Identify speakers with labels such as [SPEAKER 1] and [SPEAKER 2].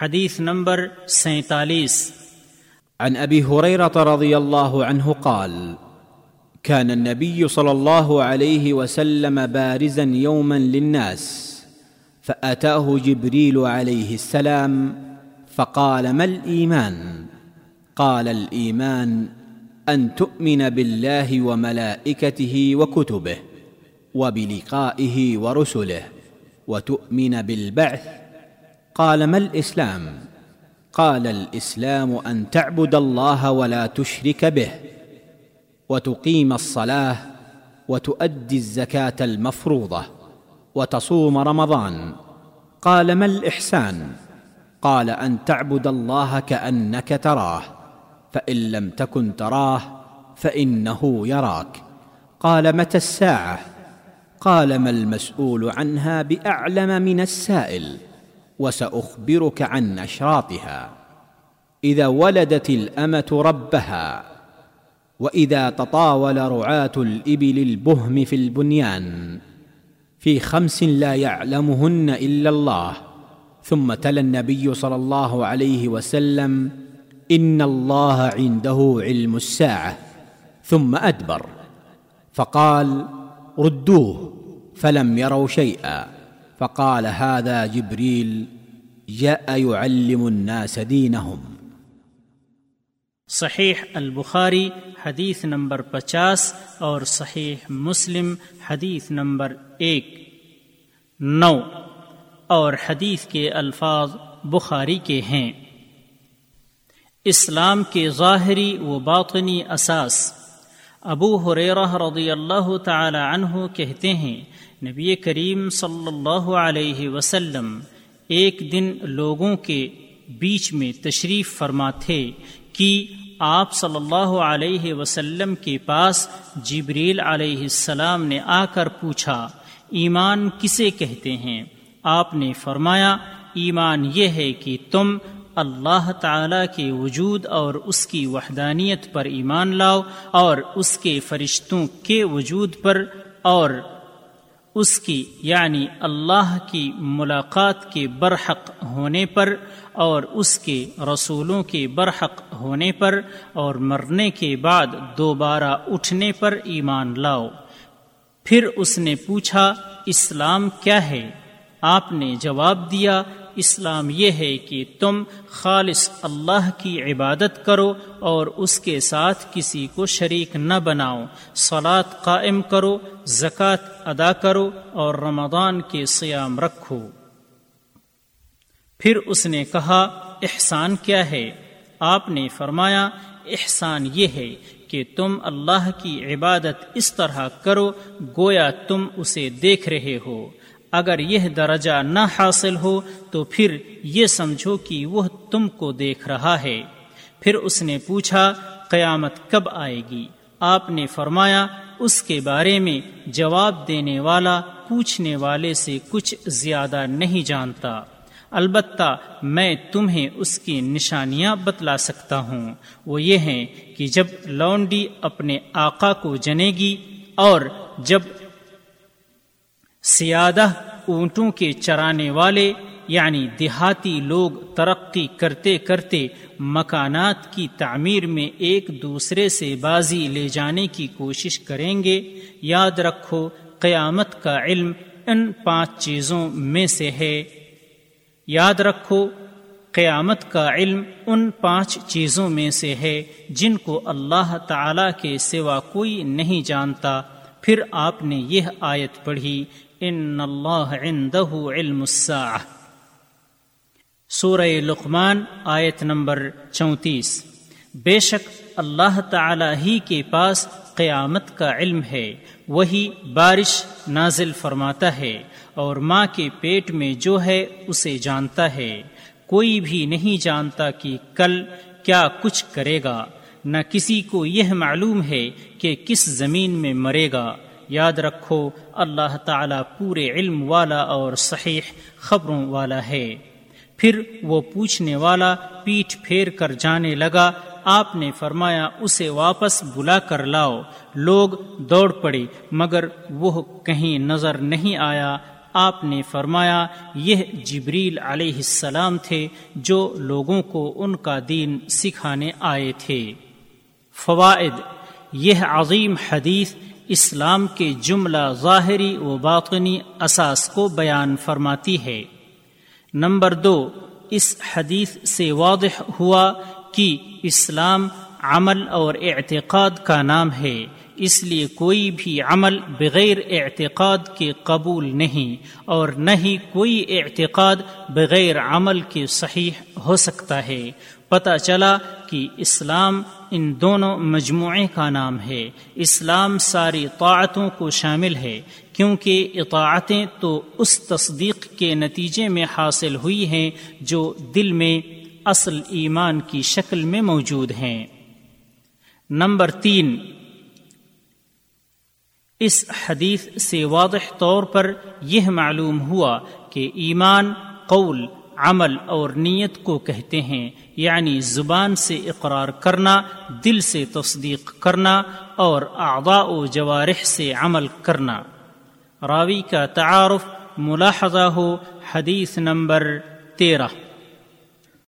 [SPEAKER 1] حدیث نمبر سینتالیس۔
[SPEAKER 2] عن ابي هريره رضي الله عنه قال كان النبي صلى الله عليه وسلم بارزا يوما للناس فاتاه جبريل عليه السلام فقال، ما الايمان قال الايمان ان تؤمن بالله وملائكته وكتبه وبلقائه ورسله وتؤمن بالبعث قال، ما الاسلام قال الاسلام ان تعبد الله ولا تشرك به، وتقيم الصلاه وتؤدي الزكاه المفروضه وتصوم رمضان. قال، ما الاحسان قال ان تعبد الله كانك تراه فان لم تكن تراه فانه يراك. قال، متى الساعه قال، ما المسؤول عنها باعلم من السائل. وساخبرك عن اشراطها اذا ولدت الامه ربها واذا تطاول رعاه الابل البهم في البنيان، في خمس لا يعلمهن الا الله. ثم تلا النبي صلى الله عليه وسلم ان الله عنده علم الساعه ثم ادبر فقال ردوه، فلم يروا شيئا. فقال هذا جبريل جاء يعلم الناس دينهم.
[SPEAKER 1] صحیح البخاری حدیث نمبر پچاس اور صحیح مسلم حدیث نمبر ایک. نو. اور حدیث کے الفاظ بخاری کے ہیں. اسلام کے ظاہری و باطنی اساس. ابو حریرہ رضی اللہ تعالی عنہ کہتے ہیں، نبی کریم صلی اللہ علیہ وسلم ایک دن لوگوں کے بیچ میں تشریف فرما تھے کہ آپ صلی اللہ علیہ وسلم کے پاس جبریل علیہ السلام نے آ کر پوچھا، ایمان کسے کہتے ہیں؟ آپ نے فرمایا، ایمان یہ ہے کہ تم اللہ تعالی کے وجود اور اس کی وحدانیت پر ایمان لاؤ اور اس کے فرشتوں کے وجود پر اور اس کی یعنی اللہ کی ملاقات کے برحق ہونے پر اور اس کے رسولوں کے برحق ہونے پر اور مرنے کے بعد دوبارہ اٹھنے پر ایمان لاؤ۔ پھر اس نے پوچھا، اسلام کیا ہے؟ آپ نے جواب دیا، اسلام یہ ہے کہ تم خالص اللہ کی عبادت کرو اور اس کے ساتھ کسی کو شریک نہ بناؤ۔ سلاد قائم کرو، زکوٰۃ ادا کرو اور رمضان کے سیام رکھو۔ پھر اس نے کہا، احسان کیا ہے؟ آپ نے فرمایا، احسان یہ ہے کہ تم اللہ کی عبادت اس طرح کرو گویا تم اسے دیکھ رہے ہو۔ اگر یہ درجہ نہ حاصل ہو تو پھر یہ سمجھو کہ وہ تم کو دیکھ رہا ہے۔ پھر اس نے پوچھا، قیامت کب آئے گی؟ آپ نے فرمایا اس کے بارے میں جواب دینے والا پوچھنے والے سے کچھ زیادہ نہیں جانتا۔ البتہ میں تمہیں اس کی نشانیاں بتلا سکتا ہوں۔ وہ یہ ہیں کہ جب لونڈی اپنے آقا کو جنے گی اور جب سیادہ اونٹوں کے چرانے والے یعنی دیہاتی لوگ ترقی کرتے کرتے مکانات کی تعمیر میں ایک دوسرے سے بازی لے جانے کی کوشش کریں گے۔ یاد رکھو، قیامت کا علم ان پانچ چیزوں میں سے ہے۔ یاد رکھو، قیامت کا علم ان پانچ چیزوں میں سے ہے جن کو اللہ تعالی کے سوا کوئی نہیں جانتا۔ پھر آپ نے یہ آیت پڑھی، ان اللہ عنده علم الساعہ سورہ لقمان آیت نمبر چونتیس۔ بے شک اللہ تعالی ہی کے پاس قیامت کا علم ہے، وہی بارش نازل فرماتا ہے اور ماں کے پیٹ میں جو ہے اسے جانتا ہے۔ کوئی بھی نہیں جانتا کہ کل کیا کچھ کرے گا، نہ کسی کو یہ معلوم ہے کہ کس زمین میں مرے گا۔ یاد رکھو، اللہ تعالی پورے علم والا اور صحیح خبروں والا ہے۔ پھر وہ پوچھنے والا پیٹھ پھیر کر جانے لگا، آپ نے فرمایا، اسے واپس بلا کر لاؤ۔ لوگ دوڑ پڑے، مگر وہ کہیں نظر نہیں آیا۔ آپ نے فرمایا، یہ جبریل علیہ السلام تھے جو لوگوں کو ان کا دین سکھانے آئے تھے۔ فوائد، یہ عظیم حدیث اسلام کے جملہ ظاہری و باطنی اساس کو بیان فرماتی ہے۔ نمبر دو، اس حدیث سے واضح ہوا کہ اسلام عمل اور اعتقاد کا نام ہے۔ اس لیے کوئی بھی عمل بغیر اعتقاد کے قبول نہیں اور نہ ہی کوئی اعتقاد بغیر عمل کے صحیح ہو سکتا ہے۔ پتہ چلا کہ اسلام ان دونوں مجموعے کا نام ہے۔ اسلام ساری طاعتوں کو شامل ہے، کیونکہ اطاعتیں تو اس تصدیق کے نتیجے میں حاصل ہوئی ہیں جو دل میں اصل ایمان کی شکل میں موجود ہیں۔ نمبر تین اس حدیث سے واضح طور پر یہ معلوم ہوا کہ ایمان، قول، عمل اور نیت کو کہتے ہیں یعنی زبان سے اقرار کرنا، دل سے تصدیق کرنا اور اعضاء و جوارح سے عمل کرنا۔ راوی کا تعارف ملاحظہ ہو حدیث نمبر تیرہ۔